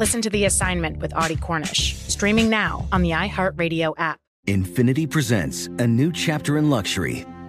Listen to The Assignment with Audie Cornish, streaming now on the iHeartRadio app. Infiniti presents a new chapter in luxury,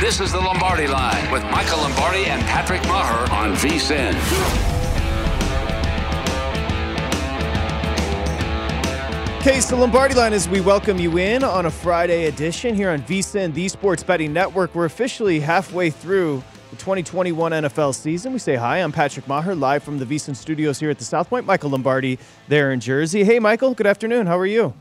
This is the Lombardi Line with Michael Lombardi and Patrick Meagher on VSIN. Okay, so Lombardi line as we welcome you in on a Friday edition here on VSIN, the Sports Betting Network. We're officially halfway through the 2021 NFL season. We say hi. I'm Patrick Meagher, live from the VSIN studios here at the South Point. Michael Lombardi there in Jersey. Hey, Michael. Good afternoon. How are you?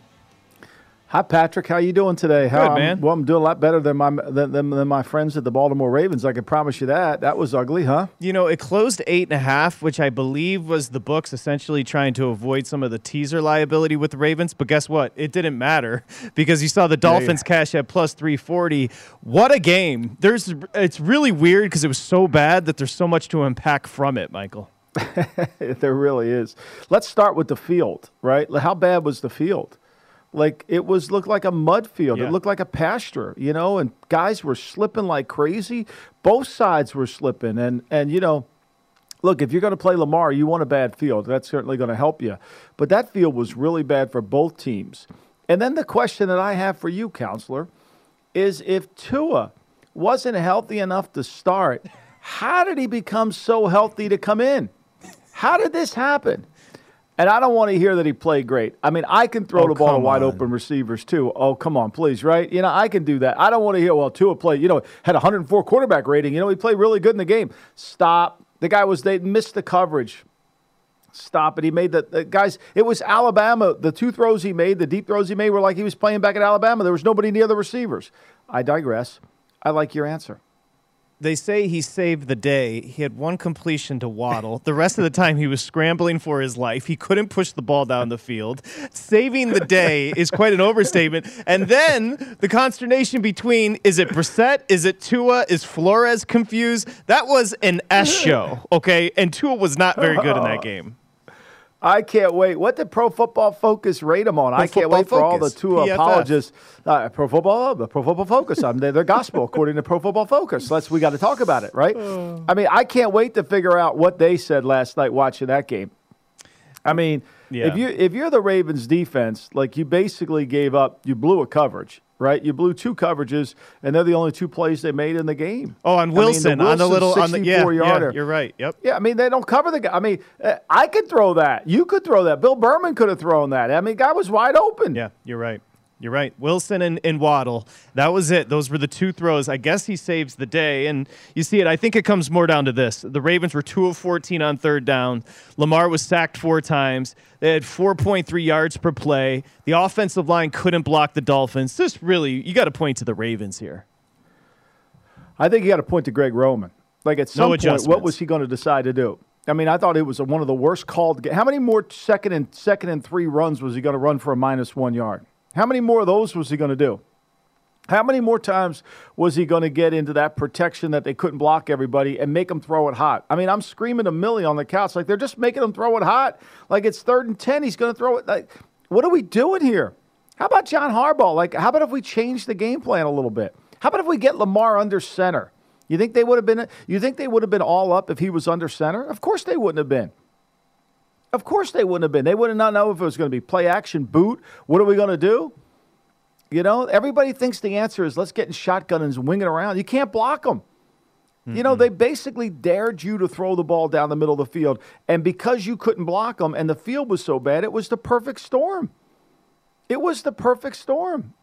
Hi, Patrick. How you doing today? How, Good, man. I'm, well, I'm doing a lot better than my than, than, than, my friends at the Baltimore Ravens. I can promise you that. That was ugly, huh? You know, it closed eight and a half, which I believe was the books essentially trying to avoid some of the teaser liability with the Ravens. But guess what? It didn't matter because you saw the Dolphins yeah, yeah. cash at plus three forty. What a game! There's it's really weird because it was so bad that there's so much to unpack from it, Michael. there really is. Let's start with the field, right? How bad was the field? Like it was looked like a mud field. Yeah. It looked like a pasture, you know, and guys were slipping like crazy. Both sides were slipping, and and you know, look, if you're going to play Lamar, you want a bad field. That's certainly going to help you. But that field was really bad for both teams. And then the question that I have for you, counselor, is if Tua wasn't healthy enough to start, how did he become so healthy to come in? How did this happen? And I don't want to hear that he played great. I mean, I can throw oh, the ball to wide on. open receivers too. Oh, come on, please, right? You know, I can do that. I don't want to hear, well, Tua played, you know, had 104 quarterback rating. You know, he played really good in the game. Stop. The guy was, they missed the coverage. Stop it. He made the, the, guys, it was Alabama. The two throws he made, the deep throws he made were like he was playing back at Alabama. There was nobody near the receivers. I digress. I like your answer they say he saved the day. He had one completion to Waddle. The rest of the time, he was scrambling for his life. He couldn't push the ball down the field. Saving the day is quite an overstatement. And then the consternation between is it Brissett? Is it Tua? Is Flores confused? That was an S show, okay? And Tua was not very good in that game. I can't wait. What did Pro Football Focus rate them on? Pro I can't wait for all the two apologists. Uh, Pro Football, the Pro Football Focus. I'm their gospel according to Pro Football Focus. Let's we got to talk about it, right? I mean, I can't wait to figure out what they said last night watching that game. I mean, yeah. if you if you're the Ravens defense, like you basically gave up, you blew a coverage right? You blew two coverages, and they're the only two plays they made in the game. Oh, on Wilson, I mean, the Wilson on the little on the yeah, yarder. Yeah, you're right. Yep. Yeah, I mean they don't cover the guy. I mean, uh, I could throw that. You could throw that. Bill Berman could have thrown that. I mean, guy was wide open. Yeah, you're right. You're right. Wilson and, and Waddle. That was it. Those were the two throws. I guess he saves the day. And you see it. I think it comes more down to this. The Ravens were 2 of 14 on third down. Lamar was sacked four times. They had 4.3 yards per play. The offensive line couldn't block the Dolphins. This really, you got to point to the Ravens here. I think you got to point to Greg Roman. Like at some No point, what was he going to decide to do? I mean, I thought it was a, one of the worst called. How many more second and second and three runs was he going to run for a minus one yard? How many more of those was he going to do? How many more times was he going to get into that protection that they couldn't block everybody and make them throw it hot? I mean, I'm screaming to Millie on the couch like they're just making him throw it hot. Like it's third and ten, he's going to throw it. Like, what are we doing here? How about John Harbaugh? Like, how about if we change the game plan a little bit? How about if we get Lamar under center? You think they would have been? You think they would have been all up if he was under center? Of course they wouldn't have been. Of course they wouldn't have been. They would have not known if it was going to be play action boot. What are we going to do? You know, everybody thinks the answer is let's get in shotgun and wing it around. You can't block them. You know, they basically dared you to throw the ball down the middle of the field. And because you couldn't block them and the field was so bad, it was the perfect storm. It was the perfect storm.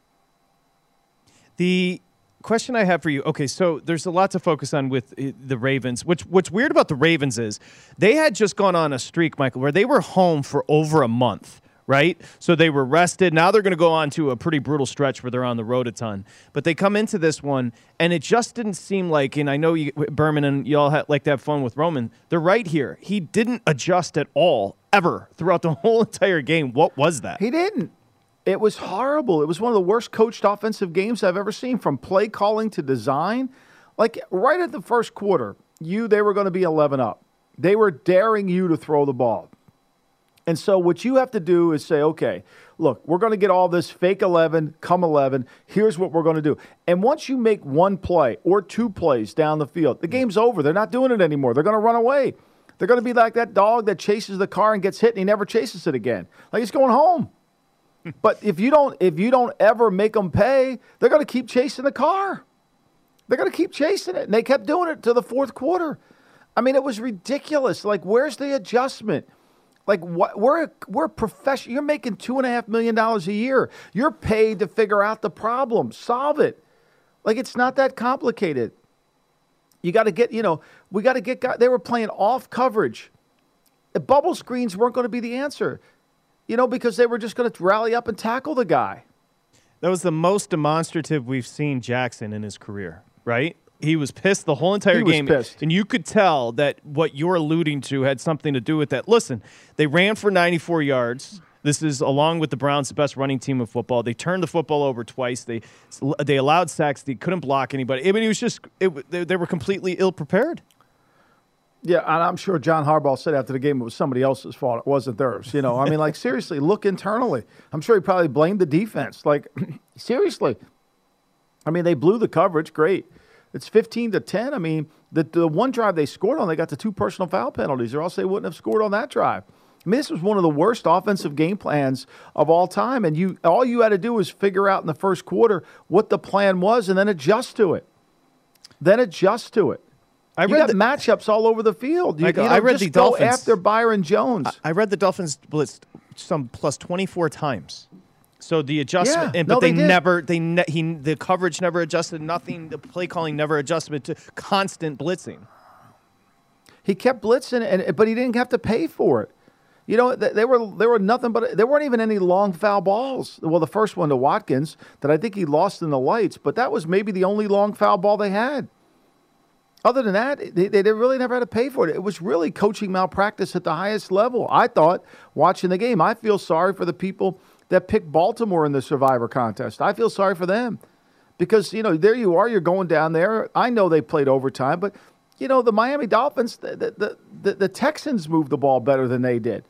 The question I have for you. Okay, so there's a lot to focus on with uh, the Ravens. Which what's weird about the Ravens is they had just gone on a streak, Michael, where they were home for over a month. Right, so they were rested. Now they're going to go on to a pretty brutal stretch where they're on the road a ton. But they come into this one, and it just didn't seem like. And I know you, Berman and y'all had, like to have fun with Roman. They're right here. He didn't adjust at all ever throughout the whole entire game. What was that? He didn't. It was horrible. It was one of the worst coached offensive games I've ever seen from play calling to design. Like right at the first quarter, you they were going to be 11 up. They were daring you to throw the ball. And so what you have to do is say, okay, look, we're going to get all this fake 11, come 11. Here's what we're going to do. And once you make one play or two plays down the field, the game's over. They're not doing it anymore. They're going to run away. They're going to be like that dog that chases the car and gets hit and he never chases it again. Like he's going home. But if you don't if you don't ever make them pay, they're going to keep chasing the car. They're going to keep chasing it. And they kept doing it to the fourth quarter. I mean, it was ridiculous. Like, where's the adjustment? Like what we're we're professional. You're making two and a half million dollars a year. You're paid to figure out the problem, solve it. Like it's not that complicated. You got to get, you know, we got to get. They were playing off coverage. The bubble screens weren't going to be the answer, you know, because they were just going to rally up and tackle the guy. That was the most demonstrative we've seen Jackson in his career, right? He was pissed the whole entire He was game. pissed. And you could tell that what you're alluding to had something to do with that. Listen, they ran for 94 yards. This is along with the Browns, the best running team of football. They turned the football over twice. They they allowed sacks. They couldn't block anybody. I mean, it was just it, they, they were completely ill prepared. Yeah, and I'm sure John Harbaugh said after the game it was somebody else's fault. It wasn't theirs. You know, I mean, like seriously, look internally. I'm sure he probably blamed the defense. Like, seriously. I mean, they blew the coverage. Great. It's 15 to 10. I mean, the, the one drive they scored on, they got the two personal foul penalties, or else they wouldn't have scored on that drive. I mean, this was one of the worst offensive game plans of all time, and you all you had to do was figure out in the first quarter what the plan was, and then adjust to it. Then adjust to it. I you read got the- matchups all over the field. You, Michael, you know, I read the Dolphins- after Byron Jones. I read the Dolphins blitzed some plus 24 times. So the adjustment, Yeah, and, but no, they, they never, they ne- he, the coverage never adjusted. Nothing, the play calling never adjusted to constant blitzing. He kept blitzing, and but he didn't have to pay for it. You know, they were there were nothing but there weren't even any long foul balls. Well, the first one to Watkins that I think he lost in the lights, but that was maybe the only long foul ball they had. Other than that, they, they really never had to pay for it. It was really coaching malpractice at the highest level. I thought watching the game, I feel sorry for the people that picked Baltimore in the Survivor contest. I feel sorry for them because you know there you are, you're going down there. I know they played overtime, but you know the Miami Dolphins, the the, the, the Texans moved the ball better than they did.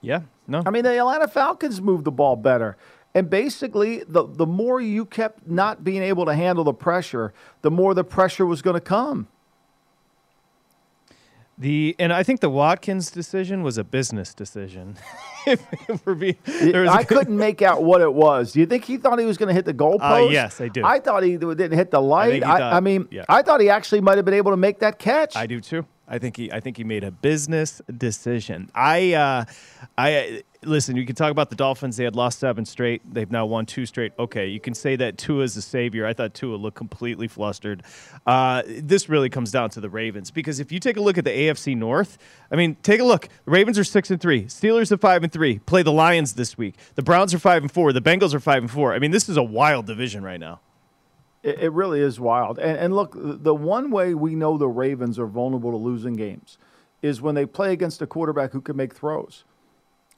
Yeah, no. I mean, the Atlanta Falcons moved the ball better. And basically, the, the more you kept not being able to handle the pressure, the more the pressure was going to come. The and I think the Watkins decision was a business decision. if, if being, there was a- I couldn't make out what it was. Do you think he thought he was going to hit the goalpost? Uh, yes, I do. I thought he didn't hit the light. I, thought- I mean, yeah. I thought he actually might have been able to make that catch. I do too. I think he I think he made a business decision. I uh, I listen, you can talk about the Dolphins. They had lost seven straight. They've now won two straight. Okay, you can say that Tua is the savior. I thought Tua looked completely flustered. Uh, this really comes down to the Ravens because if you take a look at the AFC North, I mean, take a look. The Ravens are six and three. Steelers are five and three. Play the Lions this week. The Browns are five and four. The Bengals are five and four. I mean, this is a wild division right now. It, it really is wild. And, and look, the one way we know the Ravens are vulnerable to losing games is when they play against a quarterback who can make throws.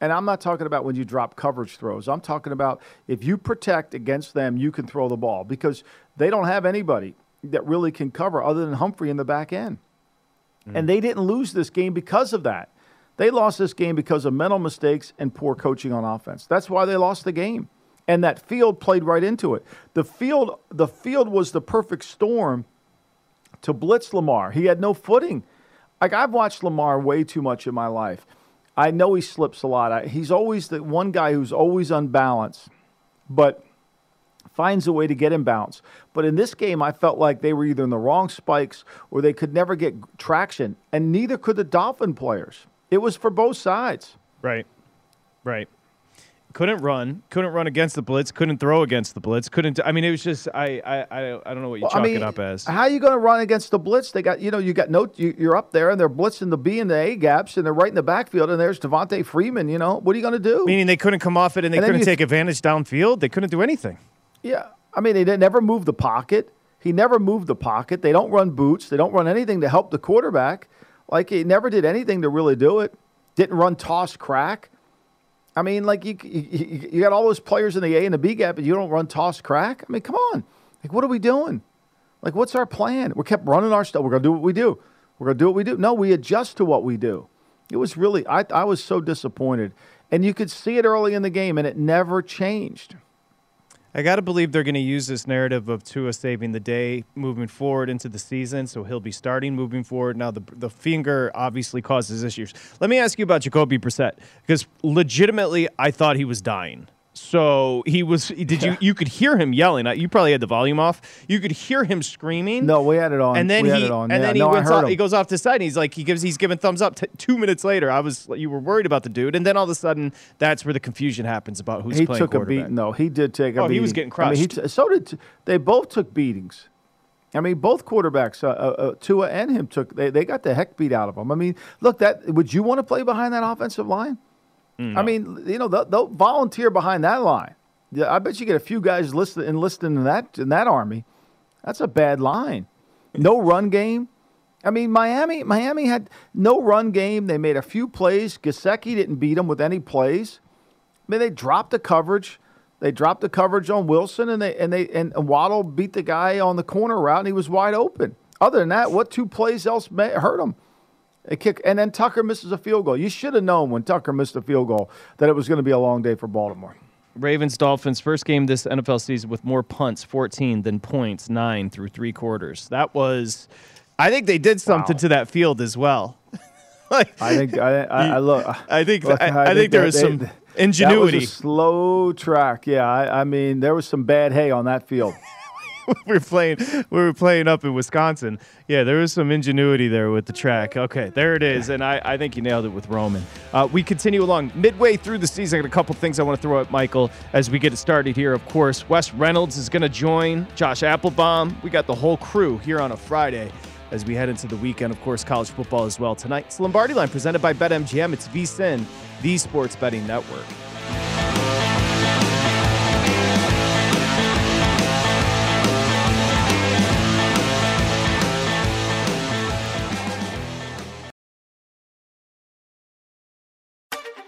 And I'm not talking about when you drop coverage throws. I'm talking about if you protect against them, you can throw the ball because they don't have anybody that really can cover other than Humphrey in the back end. Mm. And they didn't lose this game because of that. They lost this game because of mental mistakes and poor coaching on offense. That's why they lost the game. And that field played right into it. The field the field was the perfect storm to blitz Lamar. He had no footing. Like I've watched Lamar way too much in my life. I know he slips a lot. I, he's always the one guy who's always unbalanced, but finds a way to get him bounced. But in this game, I felt like they were either in the wrong spikes or they could never get traction, and neither could the Dolphin players. It was for both sides. Right. Right couldn't run, couldn't run against the blitz, couldn't throw against the blitz, couldn't. I mean, it was just I I I, I don't know what you well, chalk I mean, it up as. How are you going to run against the blitz? They got you know you got no you, are up there and they're blitzing the B and the A gaps and they're right in the backfield and there's Devonta Freeman. You know what are you going to do? Meaning they couldn't come off it and they and couldn't take advantage downfield. They couldn't do anything. Yeah, I mean they never moved the pocket. He never moved the pocket. They don't run boots. They don't run anything to help the quarterback. Like he never did anything to really do it. Didn't run toss crack. I mean, like you, you, you got all those players in the A and the B gap, and you don't run toss crack. I mean, come on, like what are we doing? Like, what's our plan? We kept running our stuff. We're gonna do what we do. We're gonna do what we do. No, we adjust to what we do. It was really, I, I was so disappointed, and you could see it early in the game, and it never changed. I got to believe they're going to use this narrative of Tua saving the day moving forward into the season. So he'll be starting moving forward. Now, the, the finger obviously causes issues. Let me ask you about Jacoby Brissett because legitimately, I thought he was dying. So he was. Did you? You could hear him yelling. You probably had the volume off. You could hear him screaming. No, we had it on. And then we he. And yeah. then he, no, went off, he goes off to the side. And he's like, he gives. He's giving thumbs up. T- two minutes later, I was. You were worried about the dude, and then all of a sudden, that's where the confusion happens about who's he playing. Took a beating. though. he did take a. Oh, beating. he was getting crushed. I mean, t- so did. They both took beatings. I mean, both quarterbacks, uh, uh, uh, Tua and him, took. They, they got the heck beat out of them. I mean, look, that would you want to play behind that offensive line? No. I mean, you know, they'll, they'll volunteer behind that line. Yeah, I bet you get a few guys listed enlisted in that in that army. That's a bad line. No run game. I mean, Miami Miami had no run game. They made a few plays. Gesicki didn't beat them with any plays. I mean, they dropped the coverage. They dropped the coverage on Wilson, and they and they and Waddle beat the guy on the corner route, and he was wide open. Other than that, what two plays else hurt him? A kick, and then Tucker misses a field goal. You should have known when Tucker missed a field goal that it was going to be a long day for Baltimore. Ravens Dolphins first game this NFL season with more punts 14 than points 9 through 3 quarters. That was I think they did something wow. to that field as well. like, I think I, I, I look I think look, I, I, think, there was they, some ingenuity. That was a slow track. Yeah, I, I mean there was some bad hay on that field. we were playing we were playing up in Wisconsin. Yeah, there was some ingenuity there with the track. Okay, there it is, and I, I think you nailed it with Roman. Uh, we continue along midway through the season. I got a couple things I want to throw at Michael as we get it started here. Of course, Wes Reynolds is going to join Josh Applebaum. We got the whole crew here on a Friday as we head into the weekend. Of course, college football as well tonight. It's Lombardi Line presented by BetMGM. It's VSIN, the Sports Betting Network.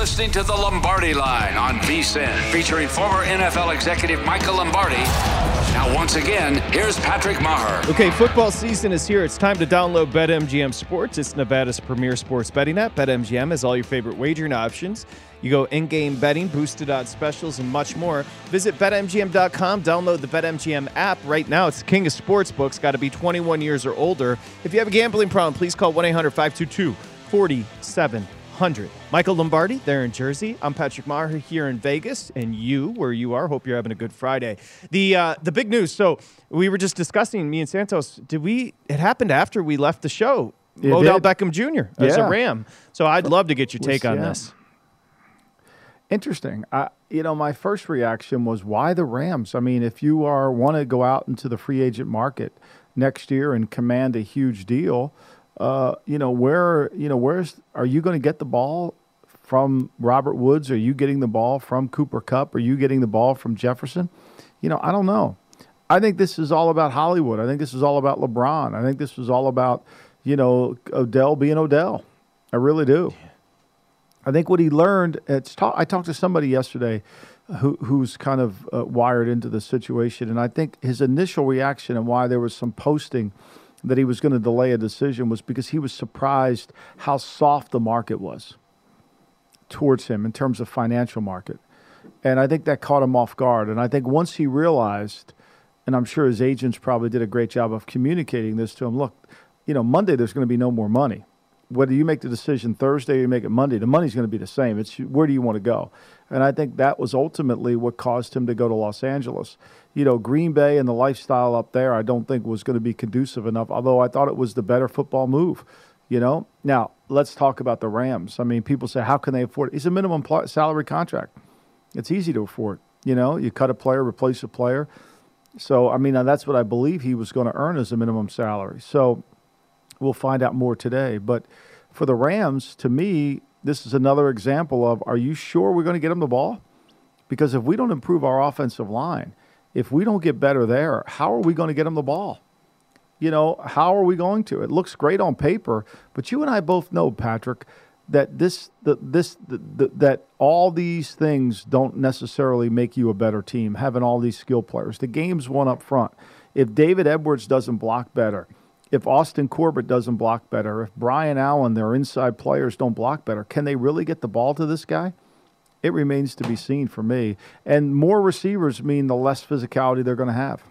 Listening to the Lombardi Line on VSIN, featuring former NFL executive Michael Lombardi. Now, once again, here's Patrick Meagher. Okay, football season is here. It's time to download BetMGM Sports. It's Nevada's premier sports betting app. BetMGM has all your favorite wagering options. You go in game betting, boosted odds specials, and much more. Visit BetMGM.com, download the BetMGM app right now. It's the king of sports books. Got to be 21 years or older. If you have a gambling problem, please call 1 800 522 4700. Michael Lombardi there in Jersey. I'm Patrick Meagher here in Vegas, and you, where you are, hope you're having a good Friday. The uh, the big news. So we were just discussing me and Santos. Did we? It happened after we left the show. It Odell did. Beckham Jr. as Yeah. a Ram. So I'd love to get your Was- take on yeah. this. Interesting. I, you know, my first reaction was why the Rams? I mean, if you are want to go out into the free agent market next year and command a huge deal, uh, you know, where you know where's are you going to get the ball from Robert Woods? Are you getting the ball from Cooper Kupp? Are you getting the ball from Jefferson? You know, I don't know. I think this is all about Hollywood. I think this is all about LeBron. I think this is all about, you know, Odell being Odell. I really do. I think what he learned. It's ta- I talked to somebody yesterday who, who's kind of uh, wired into the situation, and I think his initial reaction and why there was some posting that he was going to delay a decision was because he was surprised how soft the market was towards him in terms of financial market, and I think that caught him off guard. And I think once he realized, and I'm sure his agents probably did a great job of communicating this to him. Look, you know, Monday there's going to be no more money whether you make the decision Thursday or you make it Monday, the money's going to be the same. It's where do you want to go? And I think that was ultimately what caused him to go to Los Angeles. You know, Green Bay and the lifestyle up there, I don't think was going to be conducive enough, although I thought it was the better football move. You know, now let's talk about the Rams. I mean, people say, how can they afford it? It's a minimum salary contract. It's easy to afford. You know, you cut a player, replace a player. So, I mean, that's what I believe he was going to earn as a minimum salary. So, we'll find out more today. But for the Rams, to me, this is another example of are you sure we're going to get them the ball? Because if we don't improve our offensive line, if we don't get better there, how are we going to get them the ball? You know, how are we going to? It looks great on paper, but you and I both know, Patrick, that this the, this the, the, that all these things don't necessarily make you a better team having all these skill players the game's won up front if david edwards doesn't block better if austin corbett doesn't block better if brian allen their inside players don't block better can they really get the ball to this guy it remains to be seen for me and more receivers mean the less physicality they're going to have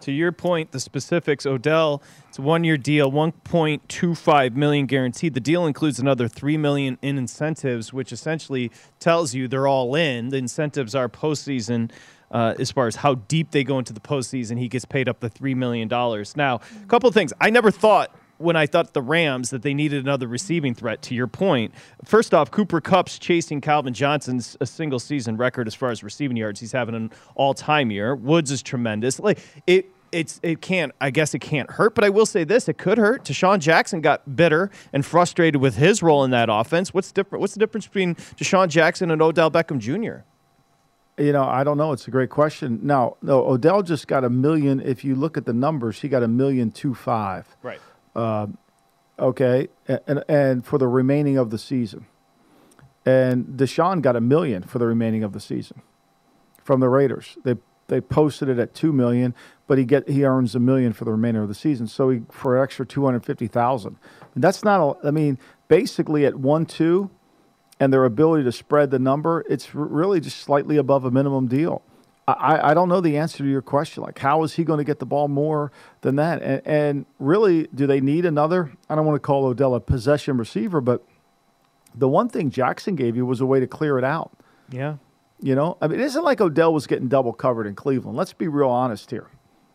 to your point, the specifics, Odell, it's a one-year deal, 1.25 million guaranteed. The deal includes another 3 million in incentives, which essentially tells you they're all in. The incentives are postseason. Uh, as far as how deep they go into the postseason, he gets paid up to three million dollars. Now, a couple of things. I never thought when I thought the Rams that they needed another receiving threat. To your point, first off, Cooper Kupp's chasing Calvin Johnson's a single season record as far as receiving yards. He's having an all time year. Woods is tremendous. Like it. It's it can't I guess it can't hurt, but I will say this: it could hurt. DeSean Jackson got bitter and frustrated with his role in that offense. What's different? What's the difference between DeSean Jackson and Odell Beckham Jr.? You know, I don't know. It's a great question. Now, no, Odell just got a million. If you look at the numbers, he got a million two five. Right. Uh, okay, and and for the remaining of the season, and DeSean got a million for the remaining of the season from the Raiders. They they posted it at two million, but he get he earns a million for the remainder of the season. So he for an extra two hundred fifty thousand. That's not. A, I mean, basically at one two, and their ability to spread the number, it's really just slightly above a minimum deal. I, I don't know the answer to your question. Like, how is he going to get the ball more than that? And, and really, do they need another? I don't want to call Odell a possession receiver, but the one thing Jackson gave you was a way to clear it out. Yeah. You know, I mean, it isn't like Odell was getting double covered in Cleveland. Let's be real honest here.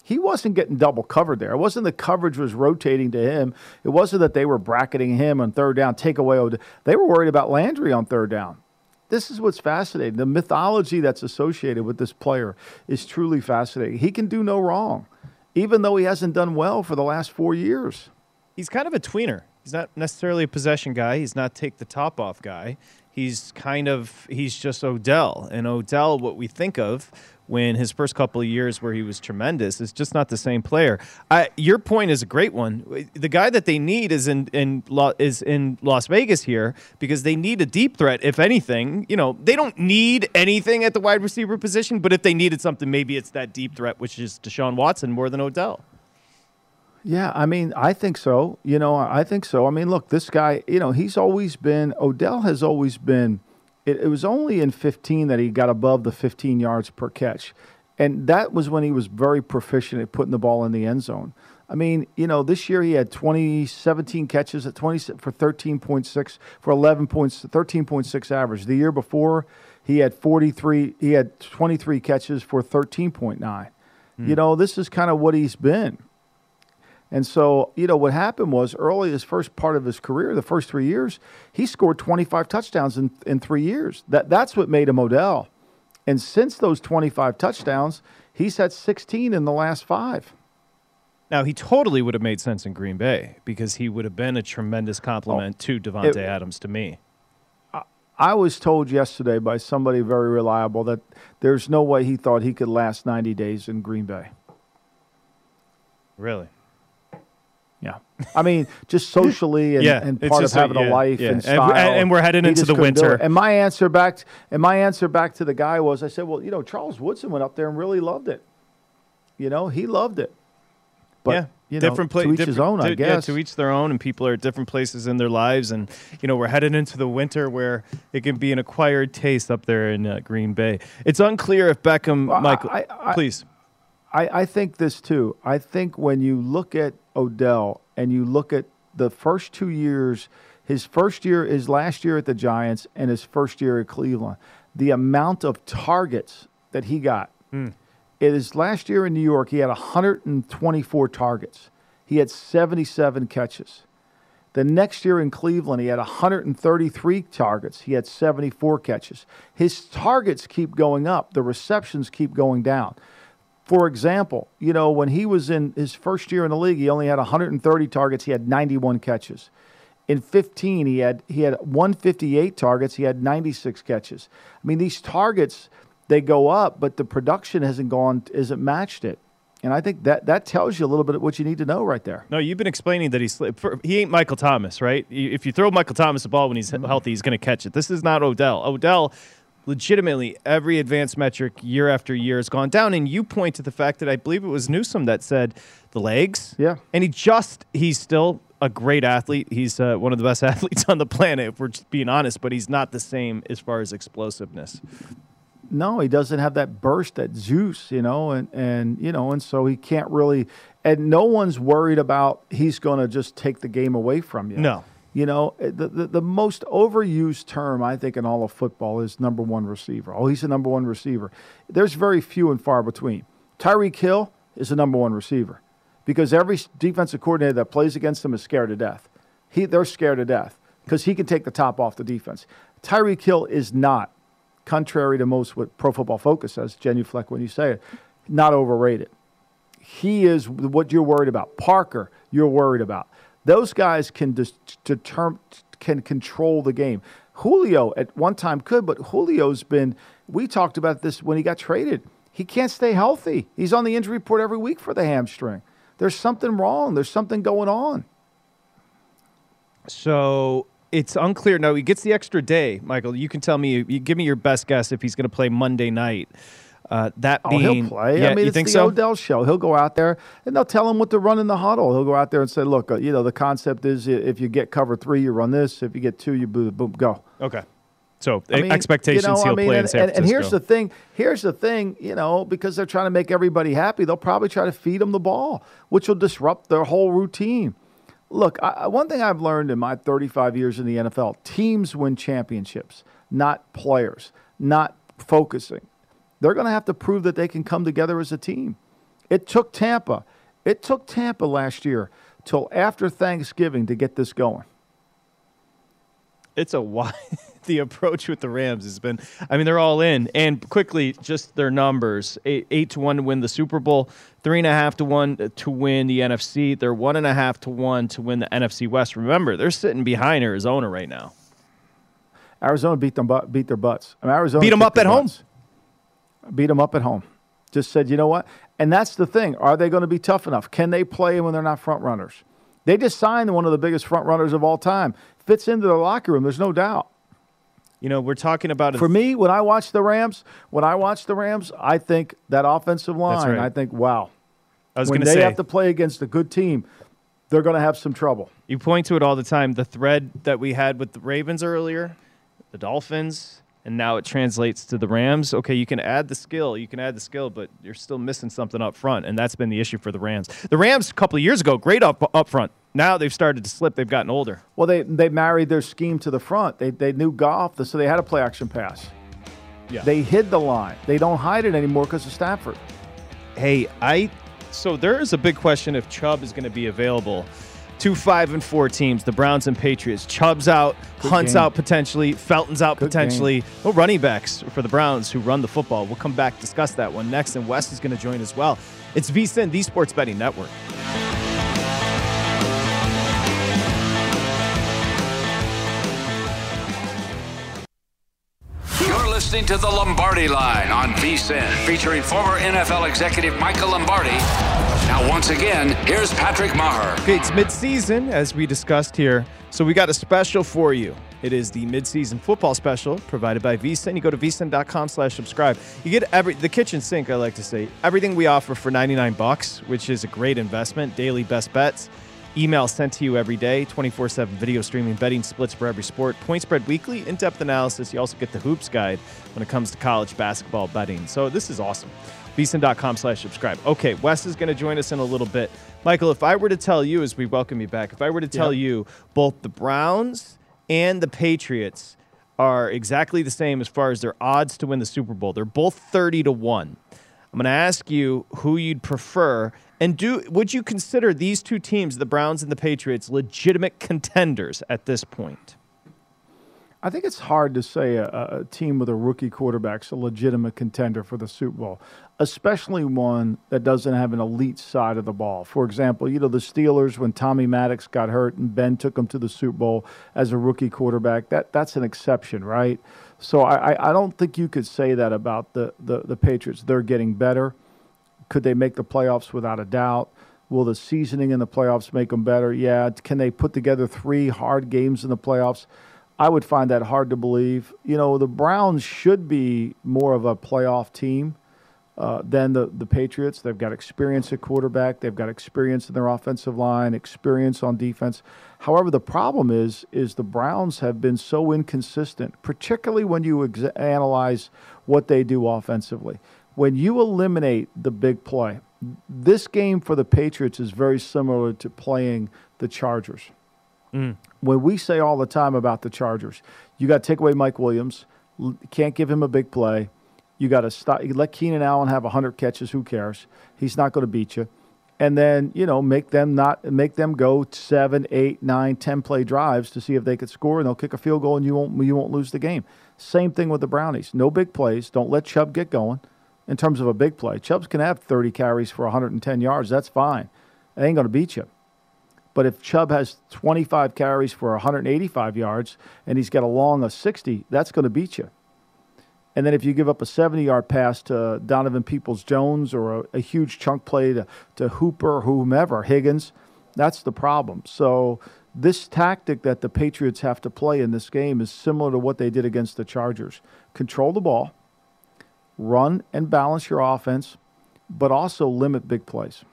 He wasn't getting double covered there. It wasn't the coverage was rotating to him. It wasn't that they were bracketing him on third down, take away. They were worried about Landry on third down this is what's fascinating. The mythology that's associated with this player is truly fascinating. He can do no wrong, even though he hasn't done well for the last four years. He's kind of a tweener. He's not necessarily a possession guy. He's not take the top off guy. He's kind of he's just Odell. And Odell, what we think of when his first couple of years where he was tremendous is just not the same player. I, your point is a great one. The guy that they need is in in is in Las Vegas here because they need a deep threat. If anything, you know they don't need anything at the wide receiver position, but if they needed something, maybe it's that deep threat, which is Deshaun Watson more than Odell. Yeah, I mean, I think so. You know, I think so. I mean, look, this guy, you know, he's always been Odell has always been it, it was only in 15 that he got above the 15 yards per catch. And that was when he was very proficient at putting the ball in the end zone. I mean, you know, this year he had 20, 17 catches at 20 for 13.6 for 11 points, 13.6 average. The year before, he had 43, he had 23 catches for 13.9. Mm. You know, this is kind of what he's been. And so, you know, what happened was early his first part of his career, the first three years, he scored 25 touchdowns in, in three years. That, that's what made him Odell. And since those 25 touchdowns, he's had 16 in the last five. Now, he totally would have made sense in Green Bay because he would have been a tremendous compliment oh, to Davante Adams to me. I, I was told yesterday by somebody very reliable that there's no way he thought he could last 90 days in Green Bay. Really? I mean, just socially and, yeah, and part of having a, yeah, life yeah. and style. And, and we're heading into the winter. And my answer back, to, and my answer back to the guy was, I said, well, you know, Charles Woodson went up there and really loved it. You know, he loved it. But yeah. You know, different places, to each his own, I guess. Yeah, to each their own, and people are at different places in their lives, and you know we're headed into the winter where it can be an acquired taste up there in uh, Green Bay. It's unclear if Beckham, well, Michael, I, I, please. I, I think this too. I think when you look at Odell and you look at the first two years, his first year is last year at the Giants and his first year at Cleveland, the amount of targets that he got. Mm. It is last year in New York, he had 124 targets. He had 77 catches. The next year in Cleveland, he had 133 targets. He had 74 catches. His targets keep going up, the receptions keep going down. For example, you know, when he was in his first year in the league, he only had 130 targets, he had 91 catches. In 15, he had he had 158 targets, he had 96 catches. I mean, these targets they go up, but the production hasn't gone isn't matched it. And I think that that tells you a little bit of what you need to know right there. No, you've been explaining that he's he ain't Michael Thomas, right? If you throw Michael Thomas the ball when he's mm-hmm. healthy, he's going to catch it. This is not Odell. Odell, legitimately, every advanced metric year after year has gone down. And you point to the fact that I believe it was Newsome that said the legs. Yeah. And he just he's still a great athlete. He's uh, one of the best athletes on the planet, if we're just being honest. But he's not the same as far as explosiveness. No, he doesn't have that burst, that Zeus, you know, and and you know, and so he can't really. And no one's worried about he's going to just take the game away from you. No. You know, eh, the, the, the most overused term I think in all of football is number one receiver. Oh, he's a number one receiver. There's very few and far between. Tyreek Hill is a number one receiver because every defensive coordinator that plays against him is scared to death. He, they're scared to death because he can take the top off the defense. Tyreek Hill is not contrary to most what Pro Football Focus says, genuflect when you say it, not overrated. He is what you're worried about. Parker, you're worried about. Those guys can dis- determine, can control the game. Julio at one time could, but Julio's been. We talked about this when he got traded. He can't stay healthy. He's on the injury report every week for the hamstring. There's something wrong. There's something going on. So it's unclear. No, he gets the extra day, Michael. You can tell me. You give me your best guess if he's going to play Monday night. Uh, that oh, he'll play. Yeah, I mean, you it's think the so? Odell show. He'll go out there and they'll tell him what to run in the huddle. He'll go out there and say, "Look, uh, you know, the concept is if you get cover three, you run this. If you get two, you boom, boom, go." Okay. So I mean, expectations you know, he'll I mean, play and, in San and, and here's the thing. Here's the thing. You know, because they're trying to make everybody happy, they'll probably try to feed them the ball, which will disrupt their whole routine. Look, I, one thing I've learned in my 35 years in the NFL: teams win championships, not players, not focusing. They're going to have to prove that they can come together as a team. It took Tampa. It took Tampa last year till after Thanksgiving to get this going. it's a wide. the approach with the Rams has been. I mean, they're all in, and quickly, just their numbers: eight, eight to one to win the Super Bowl, three and a half to one to win the NFC. They're one and a half to one to win the NFC West. Remember, they're sitting behind Arizona right now. Arizona beat them, beat their butts. I mean, Arizona Beat 'em kicked up at home. Beat them up at home. Just said, you know what? And that's the thing. Are they going to be tough enough? Can they play when they're not front runners? They just signed one of the biggest front runners of all time. Fits into the locker room. There's no doubt. You know, we're talking about For me, when I watch the Rams, when I watch the Rams, I think that offensive line. right. I think, wow. I was when gonna they say- have to play against a good team, they're going to have some trouble. You point to it all the time. The thread that we had with the Ravens earlier, the Dolphins, and now it translates to the Rams. Okay, you can add the skill, you can add the skill, but you're still missing something up front, and that's been the issue for the Rams. The Rams a couple of years ago, great up up front. Now they've started to slip. They've gotten older. Well, they they married their scheme to the front. They they knew Goff, so they had a play action pass. Yeah. They hid the line. They don't hide it anymore because of Stafford. Hey, I so there is a big question if Chubb is going to be available. Two five and four teams, the Browns and Patriots. Chubb's out, Good Hunt's game. out potentially, Felton's out Good potentially. No running backs for the Browns who run the football. We'll come back discuss that one next, and Wes is going to join as well. It's VSIN, the Sports Betting Network. Listening to the Lombardi Line on VSIN, featuring former NFL executive Michael Lombardi. Now, once again, here's Patrick Meagher. Okay, it's midseason, as we discussed here. So we got a special for you. It is the midseason football special provided by VSIN. You go to vsin.com slash subscribe. You get every the kitchen sink, I like to say. Everything we offer for 99 bucks, which is a great investment. Daily best bets. Email sent to you every day, 24-7 video streaming, betting splits for every sport, point spread weekly, in-depth analysis. You also get the hoops guide when it comes to college basketball betting. So this is awesome. VSIN.com slash subscribe. Okay, Wes is going to join us in a little bit. Michael, if I were to tell you, as we welcome you back, if I were to tell Yep. you both the Browns and the Patriots are exactly the same as far as their odds to win the Super Bowl, they're both 30 to 1. I'm going to ask you who you'd prefer. And do would you consider these two teams, the Browns and the Patriots, legitimate contenders at this point? I think it's hard to say a, a team with a rookie quarterback's a legitimate contender for the Super Bowl, especially one that doesn't have an elite side of the ball. For example, you know, the Steelers, when Tommy Maddox got hurt and Ben took him to the Super Bowl as a rookie quarterback, that, that's an exception, right? So I, I don't think you could say that about the, the, the Patriots. They're getting better. Could they make the playoffs without a doubt? Will the seasoning in the playoffs make them better? Yeah. Can they put together three hard games in the playoffs? I would find that hard to believe. You know, the Browns should be more of a playoff team uh, than the, the Patriots. They've got experience at quarterback, they've got experience in their offensive line, experience on defense. However, the problem is is the Browns have been so inconsistent, particularly when you ex- analyze what they do offensively. When you eliminate the big play, this game for the Patriots is very similar to playing the Chargers. Mm. When we say all the time about the Chargers, you got to take away Mike Williams. Can't give him a big play. You got to stop. Let Keenan Allen have 100 catches. Who cares? He's not going to beat you. And then you know make them not make them go seven, eight, nine, ten play drives to see if they could score, and they'll kick a field goal, and you won't you won't lose the game. Same thing with the Brownies. No big plays. Don't let Chubb get going. In terms of a big play, Chubbs can have 30 carries for 110 yards. That's fine. It ain't going to beat you. But if Chubb has 25 carries for 185 yards and he's got a long of 60, that's going to beat you. And then if you give up a 70 yard pass to Donovan Peoples Jones or a, a, huge chunk play to, to Hooper, whomever, Higgins, that's the problem. So this tactic that the Patriots have to play in this game is similar to what they did against the Chargers control the ball, run and balance your offense, but also limit big plays.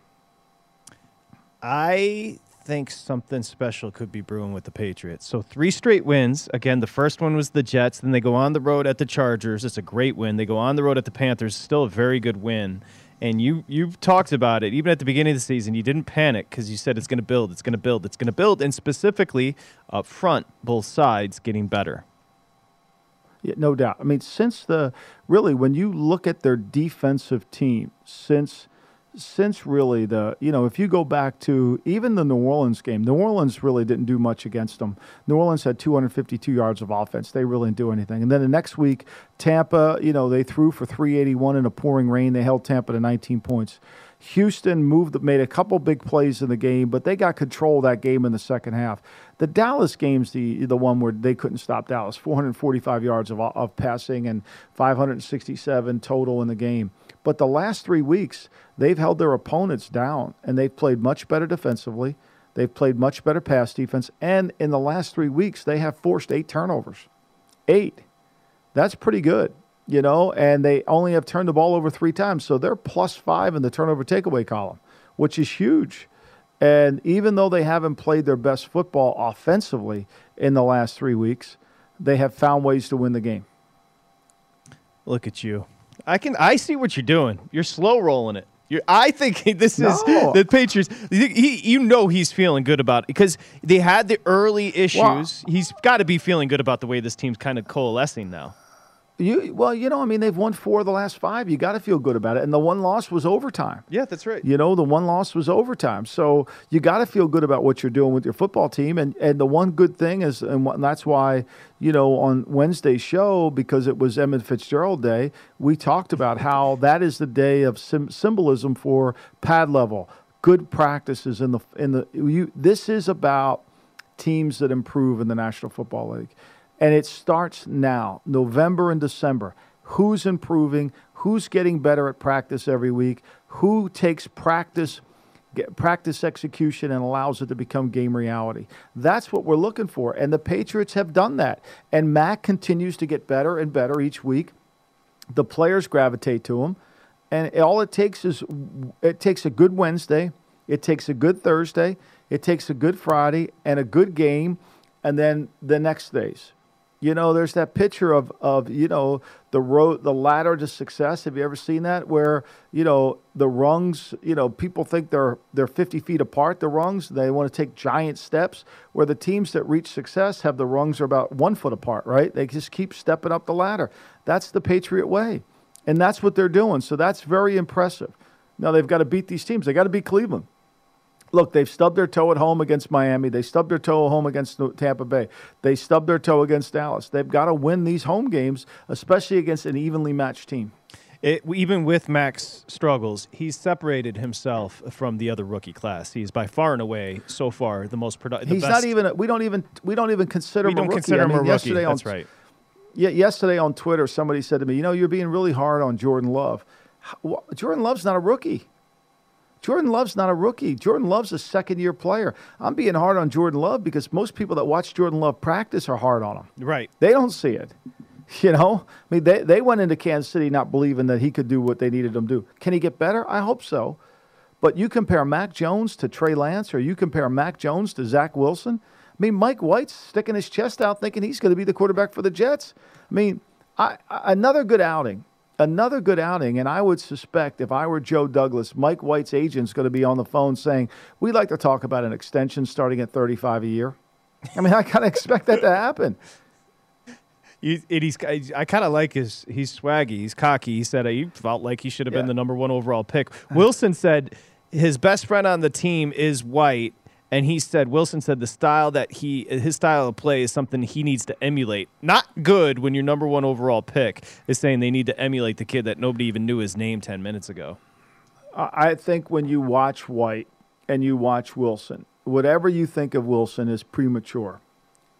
I think something special could be brewing with the Patriots. So three straight wins. Again, the first one was the Jets. Then they go on the road at the Chargers. It's a great win. They go on the road at the Panthers. Still a very good win. And you you've talked about it even at the beginning of the season. You didn't panic because you said it's going to build, it's going to build, it's going to build, and specifically up front, both sides getting better. Yeah, no doubt. I mean, since the really when you look at their defensive team since since really the you know if you go back to even the New Orleans game, New Orleans really didn't do much against them. New Orleans had 252 yards of offense. They really didn't do anything. And then the next week, Tampa, you know, they threw for 381 in a pouring rain. They held Tampa to 19 points. Houston moved, made a couple big plays in the game, but they got control of that game in the second half. The Dallas game's the the one where they couldn't stop Dallas. 445 yards of, of passing and 567 total in the game. But the last three weeks, they've held their opponents down and they've played much better defensively. They've played much better pass defense. And in the last three weeks, they have forced eight turnovers. Eight. That's pretty good, you know, and they only have turned the ball over three times. So they're plus five in the turnover takeaway column, which is huge. And even though they haven't played their best football offensively in the last three weeks, they have found ways to win the game. Look at you. I can I see what you're doing. You're slow rolling it. You're, I think this is no. the Patriots. He, you know, he's feeling good about it because they had the early issues. Well, he's got to be feeling good about the way this team's kind of coalescing now. You well, you know, I mean, they've won four of the last five. You got to feel good about it. And the one loss was overtime. Yeah, that's right. You know, the one loss was overtime. So you got to feel good about what you're doing with your football team. And and the one good thing is, and that's why you know on Wednesday's show because it was Emmett Fitzgerald Day, we talked about how that is the day of sim- symbolism for pad level, good practices in the in the. You, this is about teams that improve in the National Football League. And it starts now, November and December. Who's improving? Who's getting better at practice every week? Who takes practice practice execution and allows it to become game reality. That's what we're looking for. And the Patriots have done that. And Mac continues to get better and better each week. The players gravitate to him. And all it takes is it takes a good Wednesday, it takes a good Thursday, it takes a good Friday and a good game and then the next days. You know, there's that picture of, of you know the road, the ladder to success. Have you ever seen that? Where you know the rungs. You know, people think they're they're 50 feet apart. The rungs. They want to take giant steps. Where the teams that reach success have the rungs are about one foot apart. Right? They just keep stepping up the ladder. That's the Patriot way. And that's what they're doing. So that's very impressive. Now they've got to beat these teams. They got to beat Cleveland. Look, they've stubbed their toe at home against Miami. They stubbed their toe at home against Tampa Bay. They stubbed their toe against Dallas. They've got to win these home games, especially against an evenly matched team. It, even with Mac's struggles, he's separated himself from the other rookie class. He's by far and away so far the most productive. He's not even. We don't even. We don't even consider we him don't a rookie. consider I him mean, a rookie. yesterday That's on, right. Yeah, yesterday on Twitter, somebody said to me, "You know, you're being really hard on Jordan Love. Jordan Love's not a rookie. Jordan Love's not a rookie. Jordan Love's a second year player. I'm being hard on Jordan Love because most people that watch Jordan Love practice are hard on him. Right. They don't see it. You know, I mean, they, they went into Kansas City not believing that he could do what they needed him to do. Can he get better? I hope so. But you compare Mac Jones to Trey Lance, or you compare Mac Jones to Zach Wilson. I mean, Mike White's sticking his chest out thinking he's going to be the quarterback for the Jets. I mean, I, I- another good outing. Another good outing, and I would suspect if I were Joe Douglas, Mike White's agent's going to be on the phone saying, "We'd like to talk about an extension starting at 35 a year." I mean, I kind of expect that to happen. He, he's, I kind of like his. He's swaggy. He's cocky. He said uh, he felt like he should have been the number one overall pick. Wilson said his best friend on the team is White, and he said Wilson said the style that he his style of play is something he needs to emulate. Not good when your number one overall pick is saying they need to emulate the kid that nobody even knew his name ten minutes ago. I think when you watch White and you watch Wilson, whatever you think of Wilson is premature.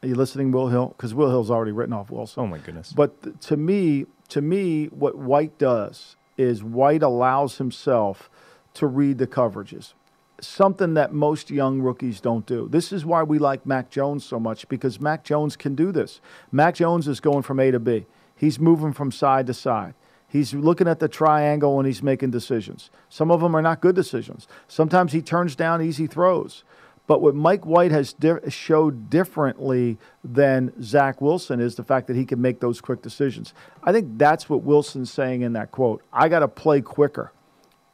Are you listening, Will Hill? Because Will Hill's already written off Wilson. Oh my goodness! But th- to me, to me, what White does is White allows himself to read the coverages, something that most young rookies don't do. This is why we like Mac Jones so much because Mac Jones can do this. Mac Jones is going from A to B. He's moving from side to side. He's looking at the triangle and he's making decisions. Some of them are not good decisions. Sometimes he turns down easy throws. But what Mike White has di- showed differently than Zach Wilson is the fact that he can make those quick decisions. I think that's what Wilson's saying in that quote. I got to play quicker.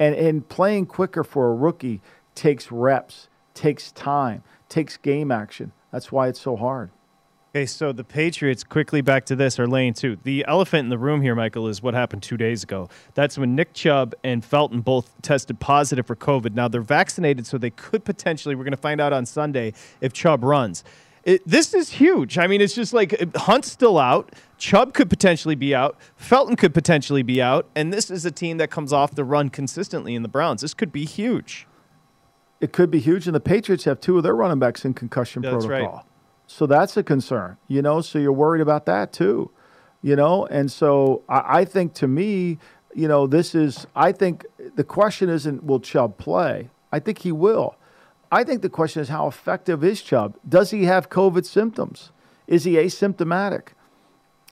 And, and playing quicker for a rookie takes reps, takes time, takes game action. That's why it's so hard. Okay, so the Patriots quickly back to this are laying two. The elephant in the room here, Michael, is what happened two days ago. That's when Nick Chubb and Felton both tested positive for COVID. Now they're vaccinated, so they could potentially. We're going to find out on Sunday if Chubb runs. It, this is huge. I mean, it's just like uh, Hunt's still out. Chubb could potentially be out. Felton could potentially be out. And this is a team that comes off the run consistently in the Browns. This could be huge. It could be huge. And the Patriots have two of their running backs in concussion That's right. protocol. So that's a concern, you know. So you're worried about that too, you know. And so I, I think to me, you know, this is. I think the question isn't will Chubb play. I think he will. I think the question is how effective is Chubb? Does he have COVID symptoms? Is he asymptomatic?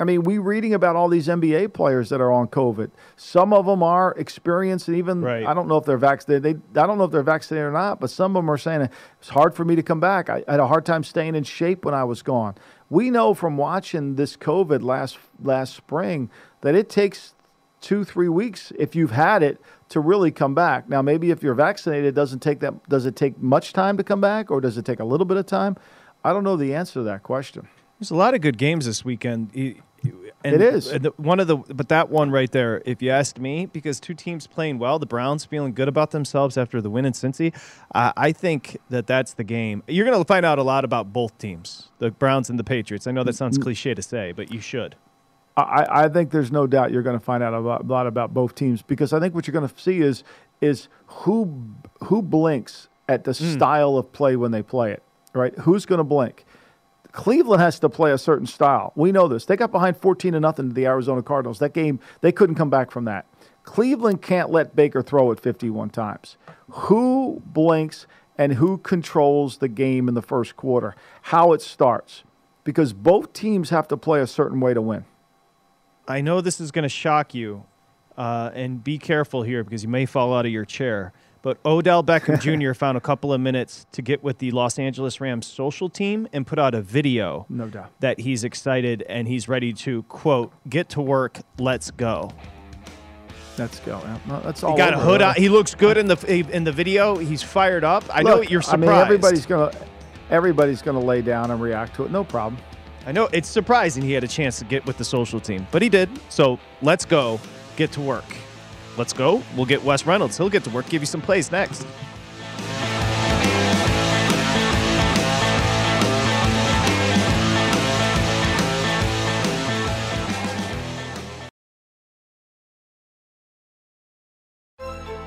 I mean, we reading about all these NBA players that are on COVID. Some of them are experienced, and even Right. I don't know if they're vaccinated. They, I don't know if they're vaccinated or not. But some of them are saying it's hard for me to come back. I, I had a hard time staying in shape when I was gone. We know from watching this COVID last last spring that it takes two three weeks if you've had it to really come back. Now, maybe if you're vaccinated, it doesn't take that. Does it take much time to come back, or does it take a little bit of time? I don't know the answer to that question. There's a lot of good games this weekend. And It is. and the- one of the, but that one right there, if you asked me, because two teams playing well, the Browns feeling good about themselves after the win in Cincy, uh, I think that that's the game. You're going to find out a lot about both teams, the Browns and the Patriots. I know that sounds cliche to say, but you should. I, I think there's no doubt you're going to find out a lot, a lot about both teams because I think what you're going to see is is who who blinks at the style of play when they play it. Right? Who's going to blink? Cleveland has to play a certain style. We know this. They got behind 14 to nothing to the Arizona Cardinals. That game, they couldn't come back from that. Cleveland can't let Baker throw it 51 times. Who blinks and who controls the game in the first quarter? How it starts. Because both teams have to play a certain way to win. I know this is going to shock you, uh, and be careful here because you may fall out of your chair. But Odell Beckham Jr. found a couple of minutes to get with the Los Angeles Rams social team and put out a video No doubt. that he's excited and he's ready to, quote, get to work, let's go. Let's go. That's all. He got a over, hood really. on. He looks good in the in the video. He's fired up. I know you're surprised. I mean, everybody's gonna everybody's gonna lay down and react to it. No problem. I know it's surprising he had a chance to get with the social team, but he did. So let's go. get to work. Let's go. We'll get Wes Reynolds. He'll get to work, give you some plays next.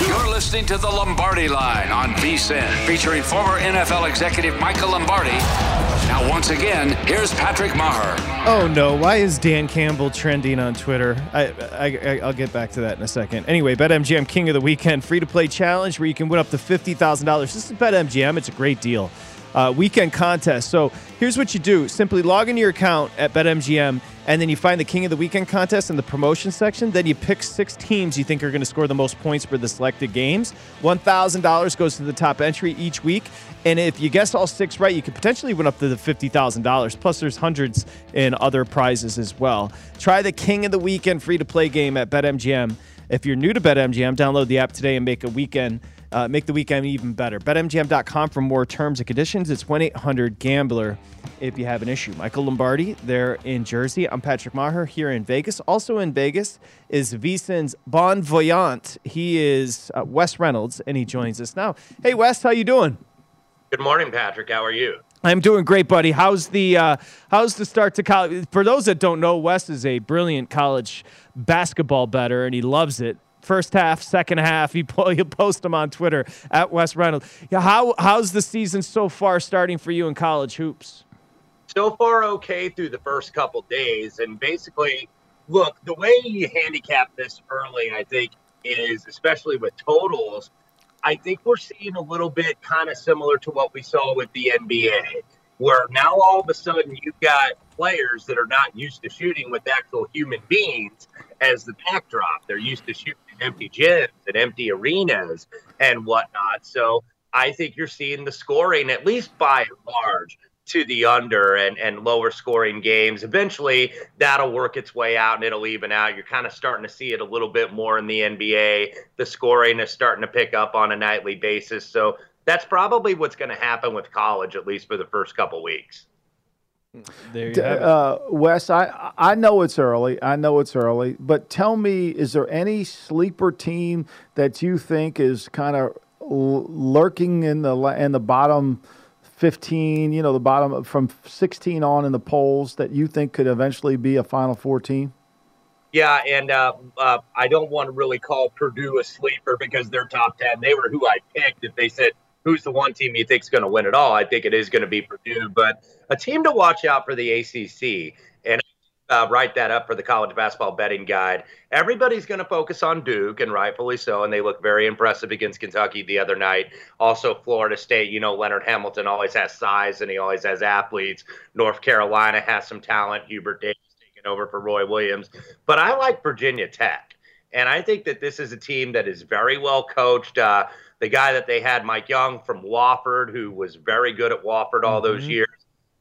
You're listening to the Lombardi Line on VSIN, featuring former NFL executive Michael Lombardi. Now, once again, here's Patrick Meagher. Oh no! Why is Dan Campbell trending on Twitter? I, I, will get back to that in a second. Anyway, BetMGM King of the Weekend free to play challenge where you can win up to fifty thousand dollars. This is BetMGM. It's a great deal. Uh, weekend contest. So here's what you do: simply log into your account at BetMGM, and then you find the King of the Weekend contest in the promotion section. Then you pick six teams you think are going to score the most points for the selected games. One thousand dollars goes to the top entry each week. And if you guess all six right, you could potentially win up to the $50,000. Plus, there's hundreds in other prizes as well. Try the King of the Weekend free to play game at BetMGM. If you're new to BetMGM, download the app today and make a weekend. Uh, make the weekend even bettor. BetMGM.com for more terms and conditions. It's 1 800 Gambler if you have an issue. Michael Lombardi there in Jersey. I'm Patrick Meagher here in Vegas. Also in Vegas is VSIN's Bon Voyant. He is uh, Wes Reynolds, and he joins us now. Hey, Wes, how you doing? Good morning, Patrick. How are you? I'm doing great, buddy. How's the uh, how's the start to college? For those that don't know, Wes is a brilliant college basketball better, and he loves it. First half, second half, he'll post them on Twitter at Wes Reynolds. Yeah, how how's the season so far starting for you in college hoops? So far, okay through the first couple days, and basically, look, the way you handicap this early, I think, is especially with totals I think we're seeing a little bit kind of similar to what we saw with the NBA, where now all of a sudden you've got players that are not used to shooting with actual human beings as the backdrop. They're used to shooting in empty gyms and empty arenas and whatnot. So I think you're seeing the scoring, at least by and large, to the under and, and lower scoring games. Eventually, that'll work its way out and it'll even out. You're kind of starting to see it a little bit more in the NBA. The scoring is starting to pick up on a nightly basis. So that's probably what's going to happen with college, at least for the first couple weeks. There you have it. Uh, Wes, I I know it's early. I know it's early, but tell me, is there any sleeper team that you think is kind of lurking in the in the bottom? 15, you know, the bottom from 16 on in the polls that you think could eventually be a Final Four team? Yeah, and uh, uh, I don't want to really call Purdue a sleeper because they're top 10. They were who I picked. If they said, who's the one team you think is going to win it all, I think it is going to be Purdue. But a team to watch out for the ACC. And uh, write that up for the college basketball betting guide. Everybody's going to focus on Duke, and rightfully so. And they look very impressive against Kentucky the other night. Also, Florida State. You know, Leonard Hamilton always has size, and he always has athletes. North Carolina has some talent. Hubert Davis taking over for Roy Williams. But I like Virginia Tech, and I think that this is a team that is very well coached. Uh, the guy that they had, Mike Young from Wofford, who was very good at Wofford all mm-hmm. those years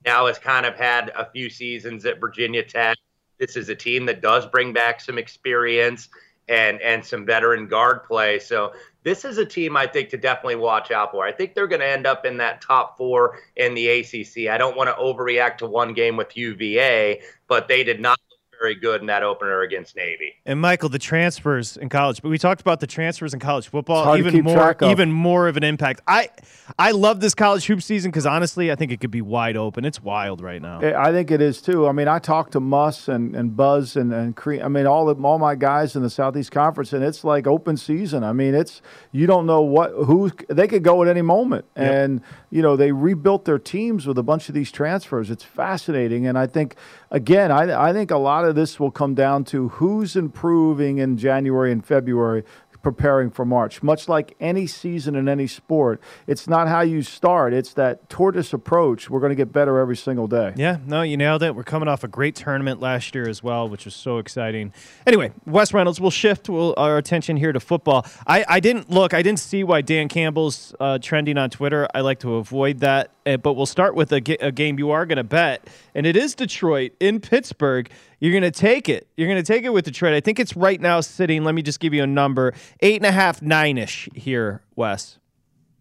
now has kind of had a few seasons at Virginia Tech. This is a team that does bring back some experience and and some veteran guard play. So this is a team I think to definitely watch out for. I think they're going to end up in that top four in the ACC. I don't want to overreact to one game with UVA, but they did not very good in that opener against Navy. And Michael, the transfers in college, but we talked about the transfers in college football, even more, even more of an impact. I, I love this college hoop season because honestly, I think it could be wide open. It's wild right now. I think it is too. I mean, I talked to Muss and, and Buzz and and Cre- I mean all the, all my guys in the Southeast Conference, and it's like open season. I mean, it's you don't know what who they could go at any moment, yep. and you know they rebuilt their teams with a bunch of these transfers. It's fascinating, and I think again, I, I think a lot of this will come down to who's improving in January and February preparing for March. Much like any season in any sport, it's not how you start, it's that tortoise approach. We're going to get better every single day. Yeah, no, you nailed it. We're coming off a great tournament last year as well, which was so exciting. Anyway, Wes Reynolds, we'll shift our attention here to football. I, I didn't look, I didn't see why Dan Campbell's uh, trending on Twitter. I like to avoid that. Uh, but we'll start with a, a game you are going to bet, and it is Detroit in Pittsburgh. You're going to take it. You're going to take it with Detroit. I think it's right now sitting. Let me just give you a number: eight and a half, nine ish here, Wes.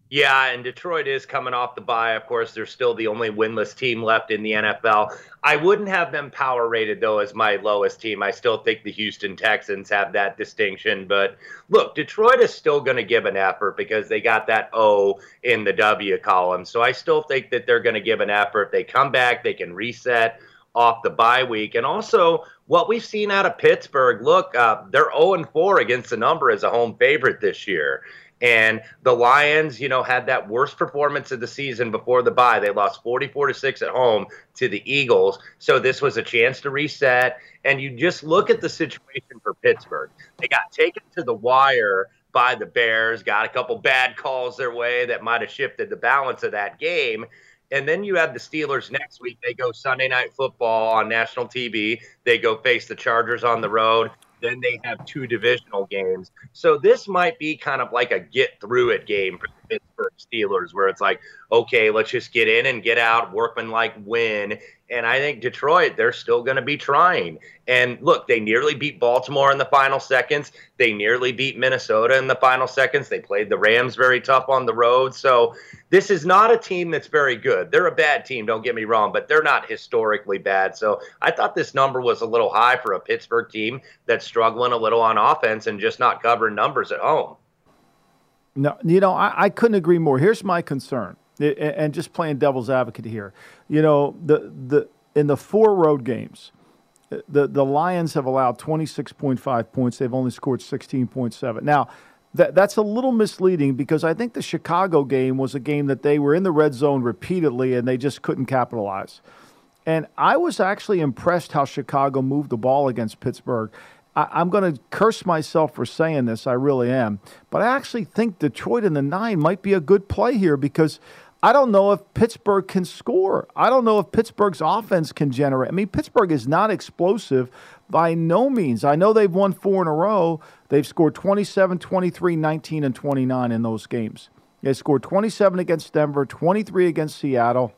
Yeah, and Detroit is coming off the bye. Of course, they're still the only winless team left in the NFL. I wouldn't have them power rated, though, as my lowest team. I still think the Houston Texans have that distinction. But look, Detroit is still going to give an effort because they got that O in the W column. So I still think that they're going to give an effort. They come back, they can reset off the bye week. And also, what we've seen out of Pittsburgh look, uh, they're 0 4 against the number as a home favorite this year. And the Lions, you know, had that worst performance of the season before the bye. They lost 44 to 6 at home to the Eagles. So this was a chance to reset. And you just look at the situation for Pittsburgh. They got taken to the wire by the Bears, got a couple bad calls their way that might have shifted the balance of that game. And then you have the Steelers next week. They go Sunday night football on national TV. They go face the Chargers on the road. Then they have two divisional games. So this might be kind of like a get through it game for the Pittsburgh Steelers, where it's like, okay, let's just get in and get out, workman like win. And I think Detroit, they're still going to be trying. And look, they nearly beat Baltimore in the final seconds. They nearly beat Minnesota in the final seconds. They played the Rams very tough on the road. So this is not a team that's very good. They're a bad team, don't get me wrong, but they're not historically bad. So I thought this number was a little high for a Pittsburgh team that's struggling a little on offense and just not covering numbers at home. No, you know, I, I couldn't agree more. Here's my concern and just playing devil's advocate here, you know, the the in the four road games, the the Lions have allowed 26.5 points. They've only scored 16.7. Now, that that's a little misleading because I think the Chicago game was a game that they were in the red zone repeatedly and they just couldn't capitalize. And I was actually impressed how Chicago moved the ball against Pittsburgh. I, am going to curse myself for saying this, I really am. But I actually think Detroit in the nine might be a good play here because I don't know if Pittsburgh can score. I don't know if Pittsburgh's offense can generate. I mean, Pittsburgh is not explosive by no means. I know they've won four in a row. They've scored 27, 23, 19, and 29 in those games. They scored 27 against Denver, 23 against Seattle,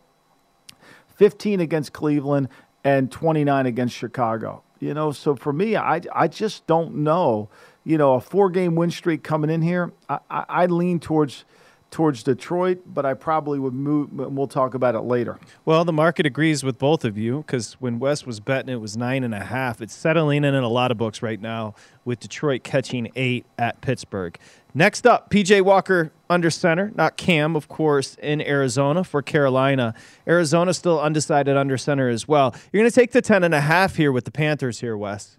15 against Cleveland, and 29 against Chicago. You know, so for me, I, I just don't know. You know, a four game win streak coming in here, I, I, I lean towards towards Detroit, but I probably would move. We'll talk about it later. Well, the market agrees with both of you because when Wes was betting, it was nine and a half. It's settling in in a lot of books right now with Detroit catching eight at Pittsburgh. Next up, PJ Walker under center, not Cam, of course, in Arizona for Carolina. Arizona still undecided under center as well. You're going to take the ten and a half here with the Panthers here, Wes.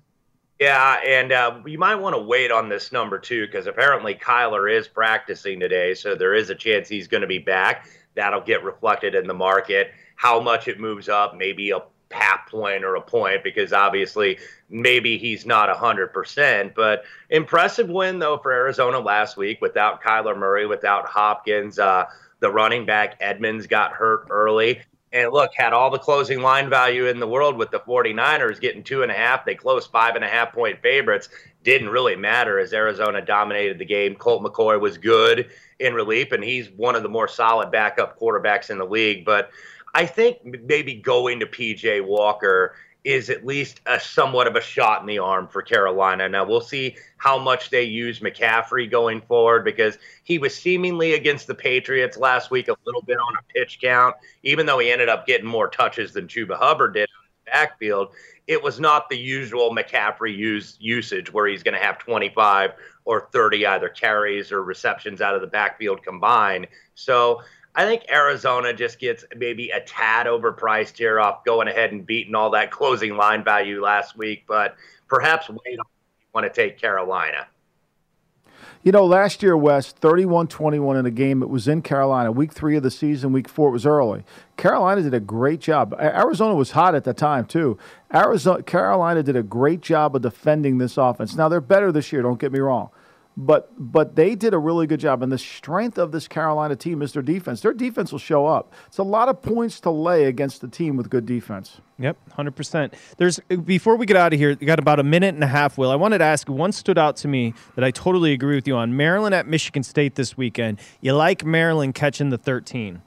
Yeah, and uh, you might want to wait on this number too, because apparently Kyler is practicing today, so there is a chance he's going to be back. That'll get reflected in the market. How much it moves up, maybe a half point or a point, because obviously maybe he's not 100%. But impressive win, though, for Arizona last week without Kyler Murray, without Hopkins. Uh, the running back Edmonds got hurt early. And look, had all the closing line value in the world with the 49ers getting two and a half. They closed five and a half point favorites. Didn't really matter as Arizona dominated the game. Colt McCoy was good in relief, and he's one of the more solid backup quarterbacks in the league. But I think maybe going to PJ Walker is at least a somewhat of a shot in the arm for Carolina. Now we'll see how much they use McCaffrey going forward because he was seemingly against the Patriots last week a little bit on a pitch count, even though he ended up getting more touches than Chuba Hubbard did backfield. It was not the usual McCaffrey use usage where he's going to have 25 or 30 either carries or receptions out of the backfield combined. So I think Arizona just gets maybe a tad overpriced here off going ahead and beating all that closing line value last week, but perhaps on want to take Carolina. You know, last year, Wes, 31 21 in a game. It was in Carolina. Week three of the season, week four, it was early. Carolina did a great job. Arizona was hot at the time, too. Arizona, Carolina did a great job of defending this offense. Now, they're better this year, don't get me wrong but but they did a really good job. And the strength of this Carolina team is their defense. Their defense will show up. It's a lot of points to lay against a team with good defense. Yep, hundred percent. There's before we get out of here, you got about a minute and a half. Will I wanted to ask one stood out to me that I totally agree with you on. Maryland at Michigan State this weekend. You like Maryland catching the thirteen?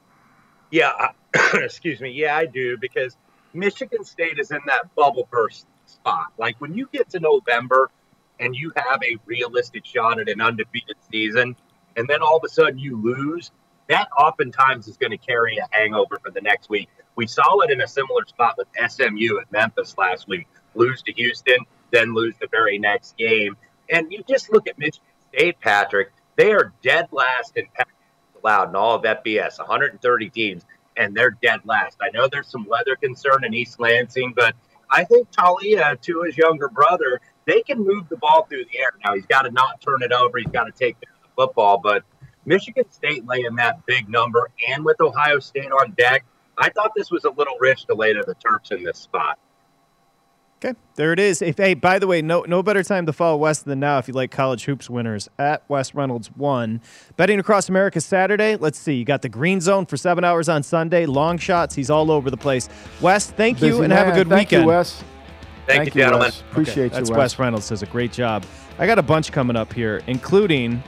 Yeah, excuse me. Yeah, I do because Michigan State is in that bubble burst spot. Like when you get to November and you have a realistic shot at an undefeated season, and then all of a sudden you lose, that oftentimes is going to carry a hangover for the next week. We saw it in a similar spot with SMU at Memphis last week. Lose to Houston, then lose the very next game. And you just look at Michigan State, Patrick, they are dead last in allowed in all of FBS, 130 teams, and they're dead last. I know there's some weather concern in East Lansing, but I think Taulia, to his younger brother, they can move the ball through the air. Now he's got to not turn it over. He's got to take care the football. But Michigan State laying that big number, and with Ohio State on deck, I thought this was a little rich to lay to the Terps in this spot. Okay, there it is. If hey, by the way, no no better time to follow Wes than now if you like college hoops winners at Wes Reynolds one. Betting across America Saturday. Let's see. You got the green zone for seven hours on Sunday. Long shots. He's all over the place. Wes, thank you Busy and man. have a good thank weekend. You, Wes. Thank, Thank you, you, gentlemen. Wes. Appreciate That's you, That's Wes Reynolds does a great job. I got a bunch coming up here, including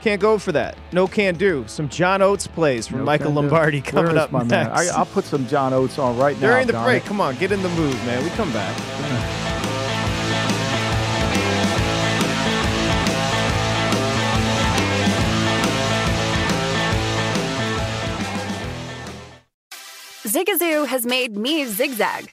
can't go for that. No can do. Some John Oates plays from No Michael can do. Lombardi coming up my next. man? I, I'll put some John Oates on right now. During the break, it. come on, get in the mood, man. We come back. Zigazoo has made me zigzag.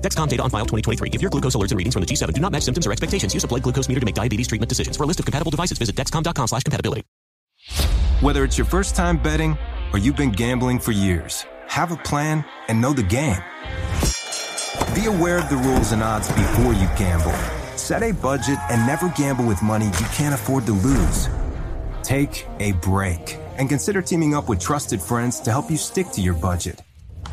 Dexcom data on file 2023. If your glucose alerts and readings from the G7 do not match symptoms or expectations, use a blood glucose meter to make diabetes treatment decisions. For a list of compatible devices, visit dexcom.com slash compatibility. Whether it's your first time betting or you've been gambling for years, have a plan and know the game. Be aware of the rules and odds before you gamble. Set a budget and never gamble with money you can't afford to lose. Take a break and consider teaming up with trusted friends to help you stick to your budget.